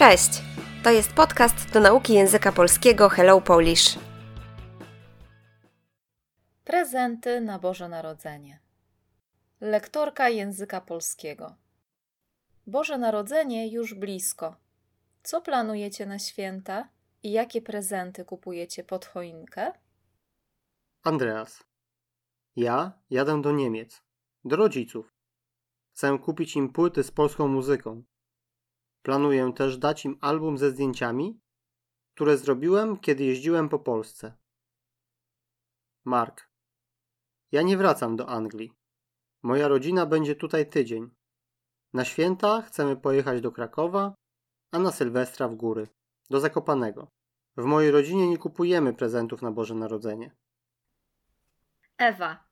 Cześć! To jest podcast do nauki języka polskiego Hello Polish. Prezenty na Boże Narodzenie. Lektorka języka polskiego. Boże Narodzenie już blisko. Co planujecie na święta i jakie prezenty kupujecie pod choinkę? Andreas. Ja jadę do Niemiec, do rodziców. Chcę kupić im płyty z polską muzyką. Planuję też dać im album ze zdjęciami, które zrobiłem, kiedy jeździłem po Polsce. Mark. Ja nie wracam do Anglii. Moja rodzina będzie tutaj tydzień. Na święta chcemy pojechać do Krakowa, a na Sylwestra w góry, do Zakopanego. W mojej rodzinie nie kupujemy prezentów na Boże Narodzenie. Ewa.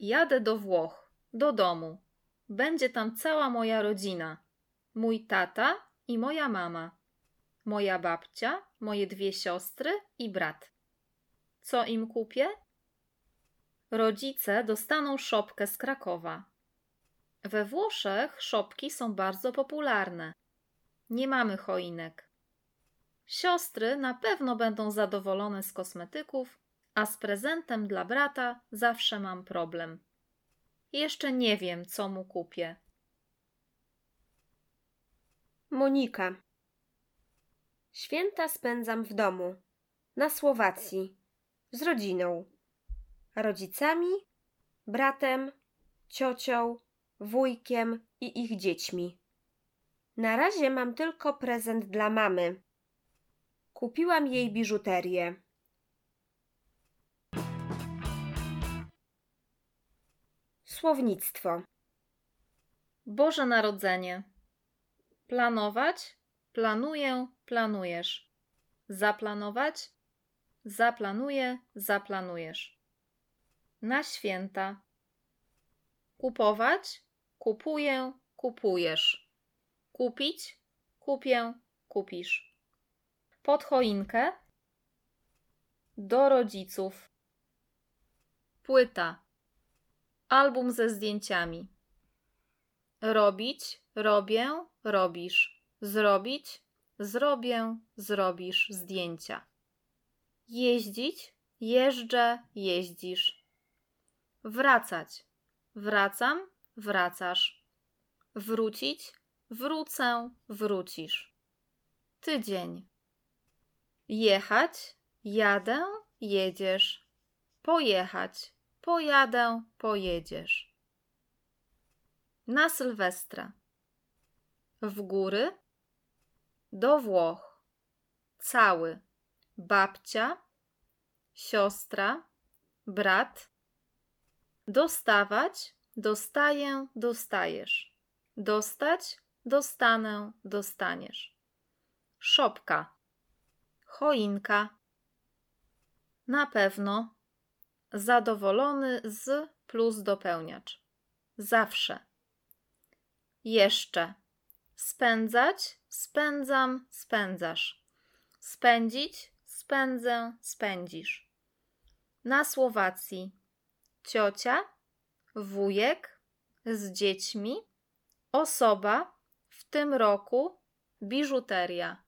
Jadę do Włoch, do domu. Będzie tam cała moja rodzina. Mój tata i moja mama. Moja babcia, moje dwie siostry i brat. Co im kupię? Rodzice dostaną szopkę z Krakowa. We Włoszech szopki są bardzo popularne. Nie mamy choinek. Siostry na pewno będą zadowolone z kosmetyków, a z prezentem dla brata zawsze mam problem. Jeszcze nie wiem, co mu kupię. Monika. Święta spędzam w domu, na Słowacji, z rodziną, rodzicami, bratem, ciocią, wujkiem i ich dziećmi. Na razie mam tylko prezent dla mamy. Kupiłam jej biżuterię. Słownictwo. Boże Narodzenie. Planować, planuję, planujesz. Zaplanować, zaplanuję, zaplanujesz. Na święta. Kupować, kupuję, kupujesz. Kupić, kupię, kupisz. Pod choinkę. Do rodziców. Płyta. Album ze zdjęciami. Robić, robię, robisz. Zrobić, zrobię, zrobisz zdjęcia. Jeździć, jeżdżę, jeździsz. Wracać, wracam, wracasz. Wrócić, wrócę, wrócisz. Tydzień. Jechać, jadę, jedziesz. Pojechać, pojadę, pojedziesz. Na Sylwestra. W góry. Do Włoch. Cały. Babcia. Siostra. Brat. Dostawać. Dostaję, dostajesz. Dostać. Dostanę, dostaniesz. Szopka. Choinka. Na pewno. Zadowolony z plus dopełniacz. Zawsze. Jeszcze. Spędzać, spędzam, spędzasz. Spędzić, spędzę, spędzisz. Na Słowacji. Ciocia, wujek, z dziećmi, osoba, w tym roku, biżuteria.